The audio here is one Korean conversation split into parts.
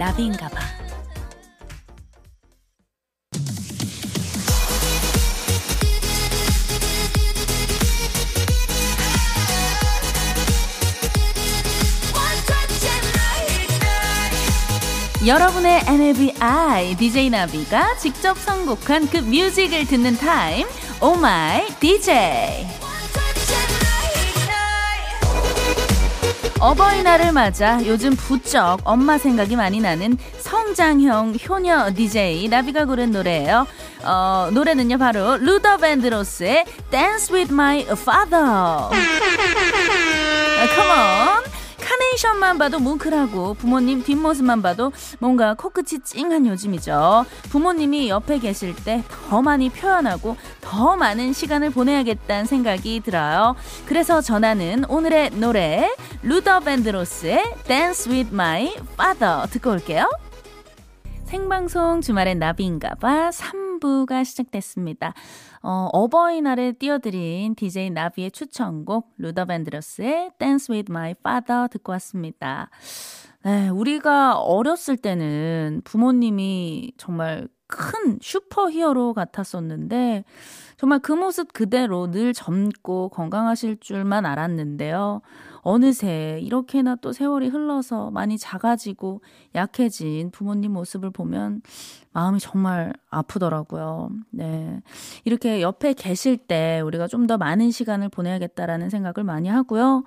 나비인가봐. 여러분의 NABI DJ 나비가 직접 선곡한 그 뮤직을 듣는 타임 오마이 DJ 어버이날을 맞아 요즘 부쩍 엄마 생각이 많이 나는 성장형 효녀 DJ 나비가 고른 노래예요. 어, 노래는요 바로 루더 밴드로스의 Dance with My Father. Come on. 카네이션만 봐도 뭉클하고 부모님 뒷모습만 봐도 뭔가 코끝이 찡한 요즘이죠. 부모님이 옆에 계실 때 더 많이 표현하고 더 많은 시간을 보내야겠다는 생각이 들어요. 그래서 전하는 오늘의 노래 루더 밴드로스의 Dance with My Father 듣고 올게요. 생방송 주말엔 나비인가봐 3 부가 시작됐습니다. 어, 어버이날에 띄워드린 DJ 나비의 추천곡 루더 밴드러스의 Dance with My Father 듣고 왔습니다. 네, 우리가 어렸을 때는 부모님이 정말 큰 슈퍼 히어로 같았었는데 정말 그 모습 그대로 늘 젊고 건강하실 줄만 알았는데요. 어느새 이렇게나 또 세월이 흘러서 많이 작아지고 약해진 부모님 모습을 보면 마음이 정말 아프더라고요. 네. 이렇게 옆에 계실 때 우리가 좀 더 많은 시간을 보내야겠다라는 생각을 많이 하고요.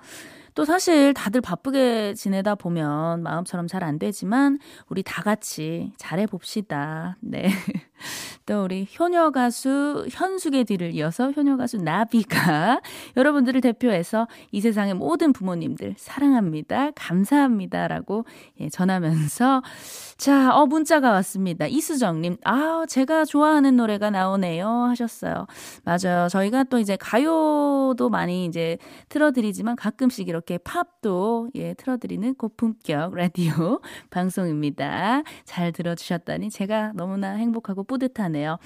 또 사실 다들 바쁘게 지내다 보면 마음처럼 잘 안 되지만 우리 다 같이 잘해 봅시다. 네. 또 우리 효녀 가수 현숙의 뒤를 이어서 효녀 가수 나비가 여러분들을 대표해서 이 세상의 모든 부모님들 사랑합니다. 감사합니다라고 예, 전하면서 자, 어 문자가 왔습니다. 이수정 님. 아, 제가 좋아하는 노래가 나오네요 하셨어요. 맞아요. 저희가 또 이제 가요도 많이 이제 틀어 드리지만 가끔씩 이렇게 팝도 예, 틀어 드리는 고품격 라디오 방송입니다. 잘 들어 주셨다니 제가 너무나 행복하고 뿌듯하네요.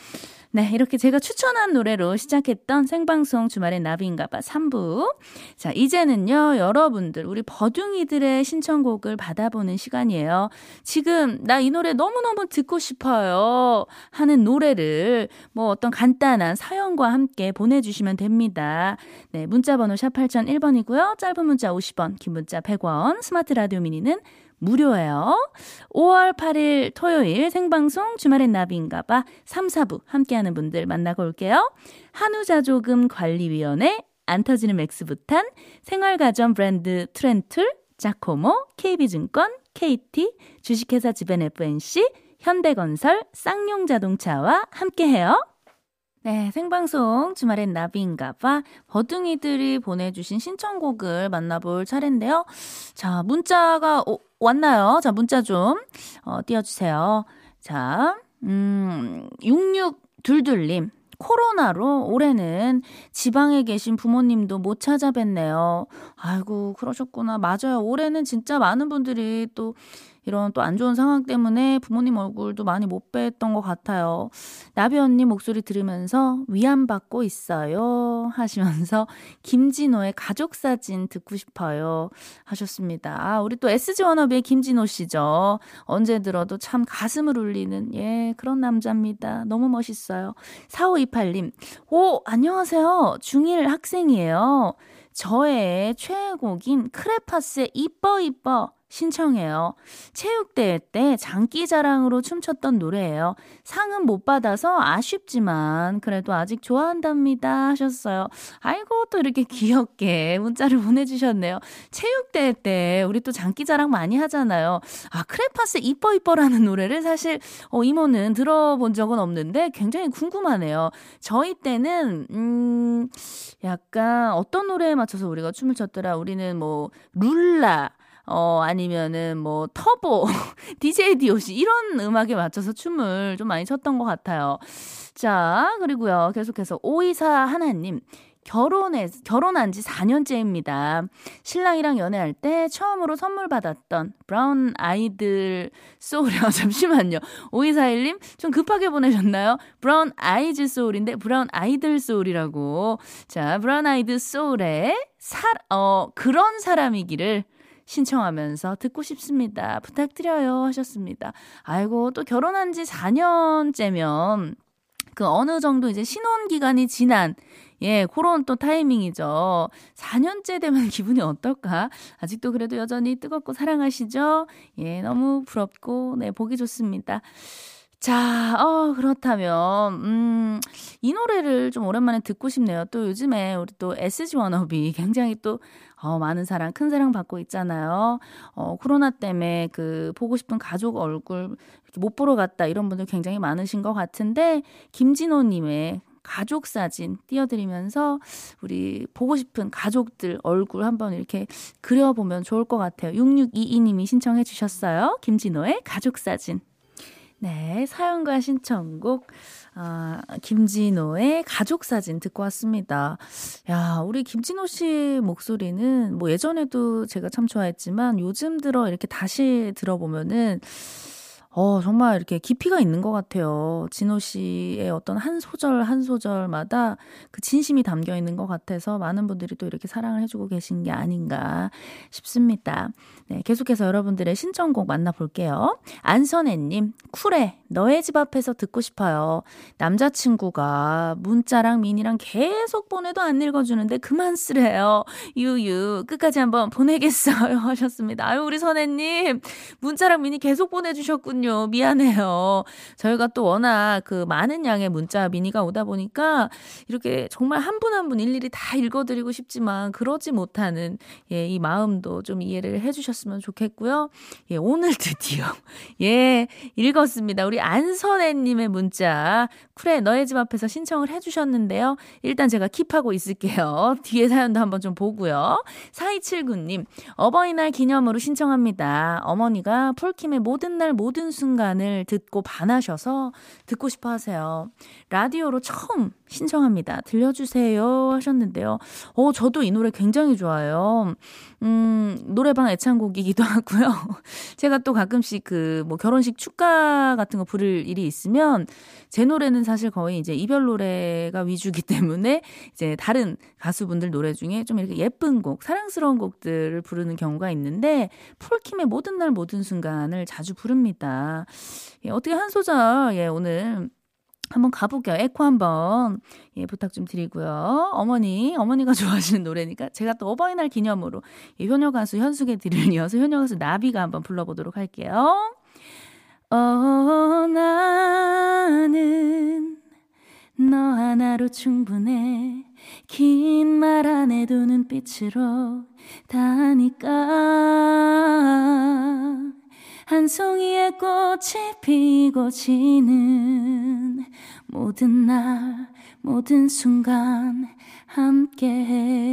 네, 이렇게 제가 추천한 노래로 시작했던 생방송 주말의 나비인가봐 3부. 자, 이제는요, 여러분들, 우리 버둥이들의 신청곡을 받아보는 시간이에요. 지금, 나 이 노래 너무너무 듣고 싶어요. 하는 노래를 뭐 어떤 간단한 사연과 함께 보내주시면 됩니다. 네, 문자번호 샵 8001번이고요. 짧은 문자 50원, 긴 문자 100원, 스마트 라디오 미니는 무료예요. 5월 8일 토요일 생방송 주말엔 나비인가봐 3, 4부 함께하는 분들 만나고 올게요. 한우자조금 관리위원회 안 터지는 맥스부탄 생활가전 브랜드 트렌툴 자코모 KB증권 KT 주식회사 지벤 FNC 현대건설 쌍용자동차와 함께해요. 네, 생방송 주말엔 나비인가봐 버둥이들이 보내주신 신청곡을 만나볼 차례인데요. 자, 문자가 오, 왔나요? 자, 문자 좀 어, 띄워주세요. 자, 음, 6622님. 코로나로 올해는 지방에 계신 부모님도 못 찾아뵀네요. 아이고, 그러셨구나. 맞아요. 올해는 진짜 많은 분들이 또 이런 또 안 좋은 상황 때문에 부모님 얼굴도 많이 못 뵀던 것 같아요. 나비 언니 목소리 들으면서 위안받고 있어요. 하시면서 김진호의 가족 사진 듣고 싶어요. 하셨습니다. 아, 우리 또 SG 워너비의 김진호 씨죠. 언제 들어도 참 가슴을 울리는, 예, 그런 남자입니다. 너무 멋있어요. 4528님, 오, 안녕하세요. 중1 학생이에요. 저의 최애곡인 크레파스의 이뻐 이뻐 신청해요. 체육대회 때 장기자랑으로 춤췄던 노래예요. 상은 못 받아서 아쉽지만 그래도 아직 좋아한답니다 하셨어요. 아이고 또 이렇게 귀엽게 문자를 보내주셨네요. 체육대회 때 우리 또 장기자랑 많이 하잖아요. 아 크레파스 이뻐 이뻐라는 노래를 사실 어, 이모는 들어본 적은 없는데 굉장히 궁금하네요. 저희 때는 음 약간 어떤 노래에 맞춰서 우리가 춤을 췄더라. 우리는 뭐 룰라 어, 아니면은 뭐 터보, DJ DOC 이런 음악에 맞춰서 춤을 좀 많이 췄던 것 같아요. 자, 그리고요. 계속해서 오이사 하나님. 결혼해, 결혼한 지 4년째입니다. 신랑이랑 연애할 때 처음으로 선물 받았던 브라운 아이들 소울이요. 잠시만요. 5241님, 좀 급하게 보내셨나요? 브라운 아이즈 소울인데, 브라운 아이들 소울이라고. 자, 브라운 아이드 소울의 사, 어, 그런 사람이기를 신청하면서 듣고 싶습니다. 부탁드려요. 하셨습니다. 아이고, 또 결혼한 지 4년째면 그 어느 정도 이제 신혼 기간이 지난 예, 그런 또 타이밍이죠. 4년째 되면 기분이 어떨까? 아직도 그래도 여전히 뜨겁고 사랑하시죠? 예, 너무 부럽고, 네, 보기 좋습니다. 자, 어, 그렇다면, 음, 이 노래를 좀 오랜만에 듣고 싶네요. 또 요즘에 우리 또 SG 워너비 굉장히 또, 어, 많은 사랑, 큰 사랑 받고 있잖아요. 어, 코로나 때문에 그, 보고 싶은 가족 얼굴, 못 보러 갔다 이런 분들 굉장히 많으신 것 같은데, 김진호님의 가족 사진 띄워드리면서 우리 보고 싶은 가족들 얼굴 한번 이렇게 그려보면 좋을 것 같아요. 6622님이 신청해 주셨어요. 김진호의 가족 사진. 네, 사연과 신청곡, 아, 김진호의 가족사진 듣고 왔습니다. 야, 우리 김진호 씨 목소리는 뭐 예전에도 제가 참 좋아했지만 요즘 들어 이렇게 다시 들어보면은 어, 정말 이렇게 깊이가 있는 것 같아요. 진호 씨의 어떤 한 소절 한 소절마다 그 진심이 담겨 있는 것 같아서 많은 분들이 또 이렇게 사랑을 해주고 계신 게 아닌가 싶습니다. 네, 계속해서 여러분들의 신청곡 만나볼게요. 안선혜님, 쿨해. 너의 집 앞에서 듣고 싶어요. 남자친구가 문자랑 미니랑 계속 보내도 안 읽어주는데 그만 쓰래요. 유유, 끝까지 한번 보내겠어요. 하셨습니다. 아유, 우리 선혜님, 문자랑 미니 계속 보내주셨군요. 미안해요. 저희가 또 워낙 그 많은 양의 문자 미니가 오다 보니까 이렇게 정말 한분 한분 일일이 다 읽어드리고 싶지만 그러지 못하는 예, 이 마음도 좀 이해를 해주셨으면 좋겠고요. 예, 오늘 드디어 예, 읽었습니다. 우리 안선혜님의 문자. 쿨해, 너의 집 앞에서 신청을 해주셨는데요. 일단 제가 킵하고 있을게요. 뒤에 사연도 한번 좀 보고요. 4279님, 어버이날 기념으로 신청합니다. 어머니가 폴킴의 모든 날 모든 순간을 듣고 반하셔서 듣고 싶어 하세요. 라디오로 처음 신청합니다. 들려주세요 하셨는데요. 어, 저도 이 노래 굉장히 좋아요. 음, 노래방 애창곡이기도 하고요. 제가 또 가끔씩 그 뭐 결혼식 축가 같은 거 부를 일이 있으면 제 노래는 사실 거의 이제 이별 노래가 위주기 때문에 이제 다른 가수분들 노래 중에 좀 이렇게 예쁜 곡, 사랑스러운 곡들을 부르는 경우가 있는데 폴킴의 모든 날 모든 순간을 자주 부릅니다. 예, 어떻게 한 소절 예, 오늘 한번 가볼게요. 에코 한번 예, 부탁 좀 드리고요. 어머니, 어머니가 좋아하시는 노래니까 제가 또 어버이날 기념으로 예, 효녀 가수 현숙의 뒤를 이어서 효녀 가수 나비가 한번 불러보도록 할게요. 어, 나는 너 하나로 충분해. 긴 말 안 해도 눈빛으로 다니까. 한 송이의 꽃이 피고 지는 모든 날, 모든 순간 함께해.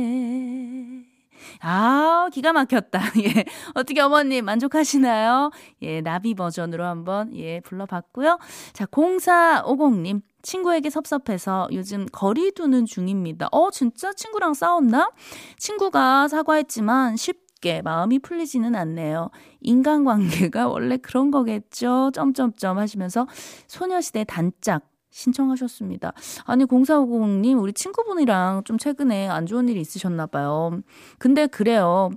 아, 기가 막혔다. 예. 어떻게 어머님 만족하시나요? 예, 나비 버전으로 한번, 예, 불러봤고요. 자, 0450님. 친구에게 섭섭해서 요즘 거리 두는 중입니다. 어, 진짜 친구랑 싸웠나? 친구가 사과했지만 쉽 쉽게 마음이 풀리지는 않네요. 인간관계가 원래 그런 거겠죠. 점점점 하시면서 소녀시대 단짝 신청하셨습니다. 아니 0450님 우리 친구분이랑 좀 최근에 안 좋은 일이 있으셨나 봐요. 근데 그래요.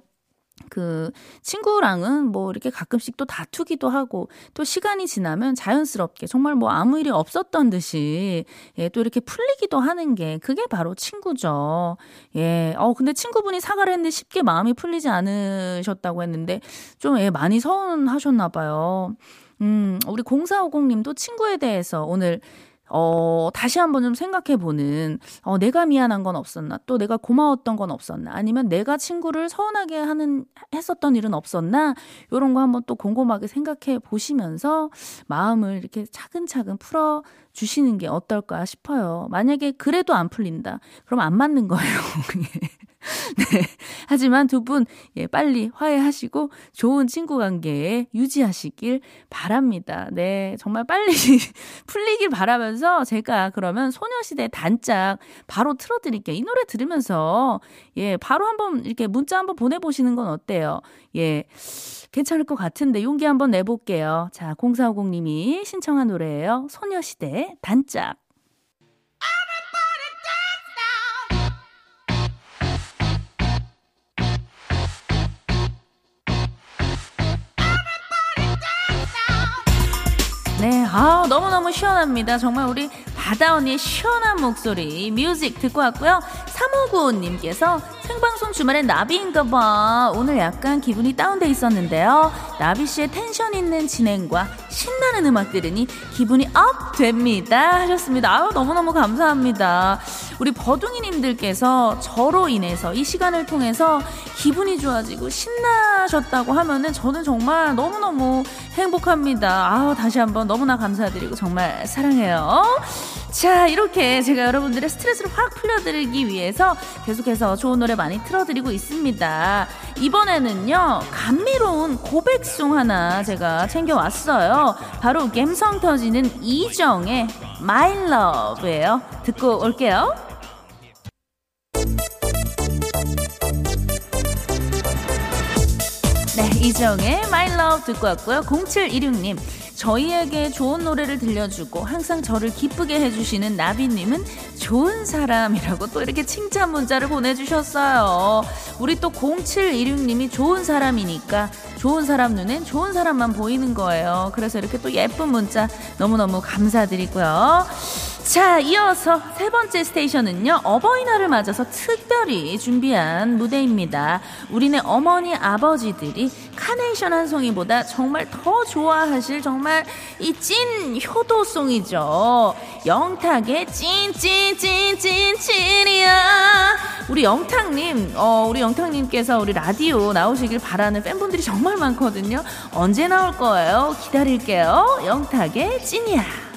그 친구랑은 뭐 이렇게 가끔씩 또 다투기도 하고 또 시간이 지나면 자연스럽게 정말 뭐 아무 일이 없었던 듯이 예, 또 이렇게 풀리기도 하는 게 그게 바로 친구죠. 예. 어 근데 친구분이 사과를 했는데 쉽게 마음이 풀리지 않으셨다고 했는데 좀 예, 많이 서운하셨나 봐요. 음, 우리 0450님도 친구에 대해서 오늘 어, 다시 한번 좀 생각해 보는, 어, 내가 미안한 건 없었나? 또 내가 고마웠던 건 없었나? 아니면 내가 친구를 서운하게 하는, 했었던 일은 없었나? 요런 거 한번 또 곰곰하게 생각해 보시면서 마음을 이렇게 차근차근 풀어 주시는 게 어떨까 싶어요. 만약에 그래도 안 풀린다. 그럼 안 맞는 거예요. 네. 하지만 두 분, 예, 빨리 화해하시고 좋은 친구 관계 유지하시길 바랍니다. 네. 정말 빨리 풀리길 바라면서 제가 그러면 소녀시대 단짝 바로 틀어드릴게요. 이 노래 들으면서, 예, 바로 한번 이렇게 문자 한번 보내보시는 건 어때요? 예. 괜찮을 것 같은데 용기 한번 내볼게요. 자, 0450님이 신청한 노래예요. 소녀시대 단짝. 아, 너무너무 시원합니다. 정말 우리 바다 언니의 시원한 목소리, Music 듣고 왔고요. 3595님께서 생방송 주말에 나비인가 봐. 오늘 약간 기분이 다운돼 있었는데요. 나비 씨의 텐션 있는 진행과 신나는 음악 들으니 기분이 up 됩니다. 하셨습니다. 아유, 너무너무 감사합니다. 우리 버둥이님들께서 저로 인해서 이 시간을 통해서 기분이 좋아지고 신나셨다고 하면은 저는 정말 너무너무 행복합니다. 아우, 다시 한번 너무나 감사드리고 정말 사랑해요. 자, 이렇게 제가 여러분들의 스트레스를 확 풀려드리기 위해서 계속해서 좋은 노래 많이 틀어드리고 있습니다. 이번에는요, 감미로운 고백송 하나 제가 챙겨왔어요. 바로 갬성 터지는 이정의 My Love예요. 듣고 올게요. 네, 이정의 My Love 듣고 왔고요. 0716님. 저희에게 좋은 노래를 들려주고 항상 저를 기쁘게 해주시는 나비님은 좋은 사람이라고 또 이렇게 칭찬 문자를 보내주셨어요. 우리 또 0716님이 좋은 사람이니까 좋은 사람 눈엔 좋은 사람만 보이는 거예요. 그래서 이렇게 또 예쁜 문자 너무너무 감사드리고요. 자, 이어서 세 번째 스테이션은요, 어버이날을 맞아서 특별히 준비한 무대입니다. 우리네 어머니, 아버지들이 카네이션 한 송이보다 정말 더 좋아하실 정말 이 찐 효도송이죠. 영탁의 찐, 찐, 찐, 찐, 찐이야. 우리 영탁님, 어, 우리 영탁님께서 우리 라디오 나오시길 바라는 팬분들이 정말 많거든요. 언제 나올 거예요? 기다릴게요. 영탁의 찐이야.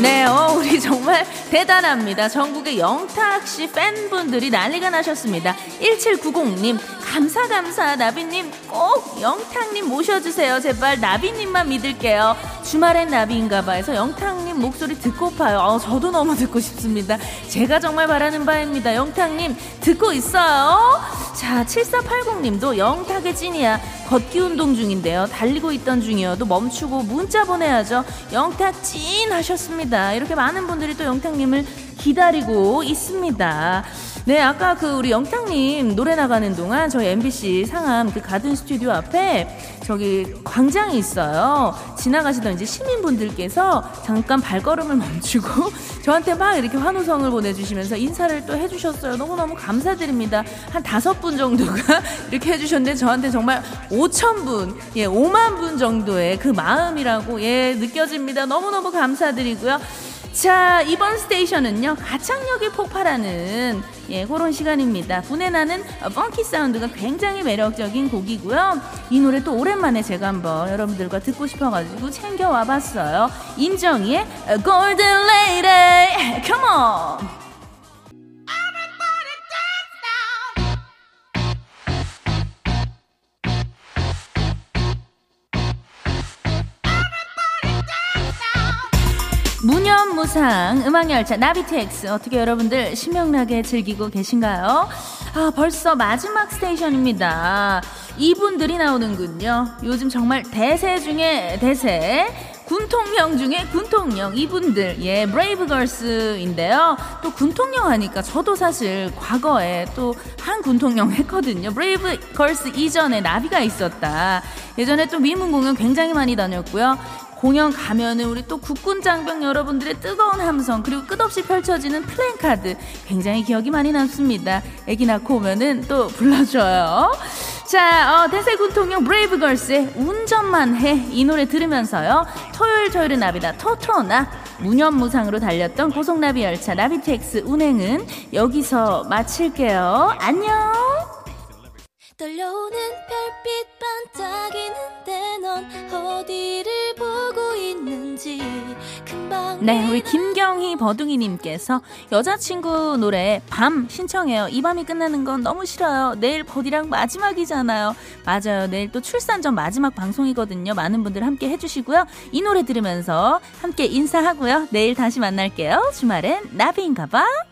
네, 어, 우리 정말 대단합니다. 전국의 영탁 씨 팬분들이 난리가 나셨습니다. 1790님, 감사, 감사. 나비님 꼭 영탁님 모셔주세요. 제발 나비님만 믿을게요. 주말엔 나비인가봐 해서 영탁님 목소리 듣고파요. 어, 저도 너무 듣고 싶습니다. 제가 정말 바라는 바입니다. 영탁님, 듣고 있어요? 자, 7480님도 영탁의 찐이야. 걷기 운동 중인데요. 달리고 있던 중이어도 멈추고 문자 보내야죠. 영탁 찐 하셨습니다. 이렇게 많은 분들이 또 영탁님을 기다리고 있습니다. 네, 아까 그 우리 영탁님 노래 나가는 동안 저희 MBC 상암 그 가든 스튜디오 앞에 저기 광장이 있어요. 지나가시던 이제 시민분들께서 잠깐 발걸음을 멈추고 저한테 막 이렇게 환호성을 보내주시면서 인사를 또 해주셨어요. 너무너무 감사드립니다. 한 다섯 분 정도가 이렇게 해주셨는데 저한테 정말 5천 분, 예, 5만 분 정도의 그 마음이라고 예, 느껴집니다. 너무너무 감사드리고요. 자, 이번 스테이션은요, 가창력이 폭발하는, 예, 그런 시간입니다. 분해 나는 펑키 사운드가 굉장히 매력적인 곡이고요. 이 노래 또 오랜만에 제가 한번 여러분들과 듣고 싶어가지고 챙겨와 봤어요. 임정희의 Golden Lady! 무념무상 음악열차 나비텍스 어떻게 여러분들 신명나게 즐기고 계신가요? 아 벌써 마지막 station입니다. 이분들이 나오는군요. 요즘 정말 대세 중에 대세 군통령 중에 군통령 이분들 예 브레이브걸스인데요 또 군통령 하니까 저도 사실 과거에 또 한 군통령 했거든요 브레이브걸스 이전에 나비가 있었다 예전에 또 위문 공연 굉장히 많이 다녔고요 공연 가면은 우리 또 국군 장병 여러분들의 뜨거운 함성 그리고 끝없이 펼쳐지는 플랜카드 굉장히 기억이 많이 남습니다. 애기 낳고 오면은 또 불러줘요. 자, 어, 대세 군통령 브레이브걸스의 운전만 해 이 노래 들으면서요. 토요일 토요일은 나비다 토토나 무념무상으로 달렸던 고속나비 열차 나비텍스 운행은 여기서 마칠게요. 안녕. 떨려오는 별빛 네, 우리 김경희 버둥이님께서 여자친구 노래 밤 신청해요. 이 밤이 끝나는 건 너무 싫어요. 내일 버디랑 마지막이잖아요. 맞아요. 내일 또 출산 전 마지막 방송이거든요. 많은 분들 함께 해주시고요. 이 노래 들으면서 함께 인사하고요. 내일 다시 만날게요. 주말엔 나비인가봐.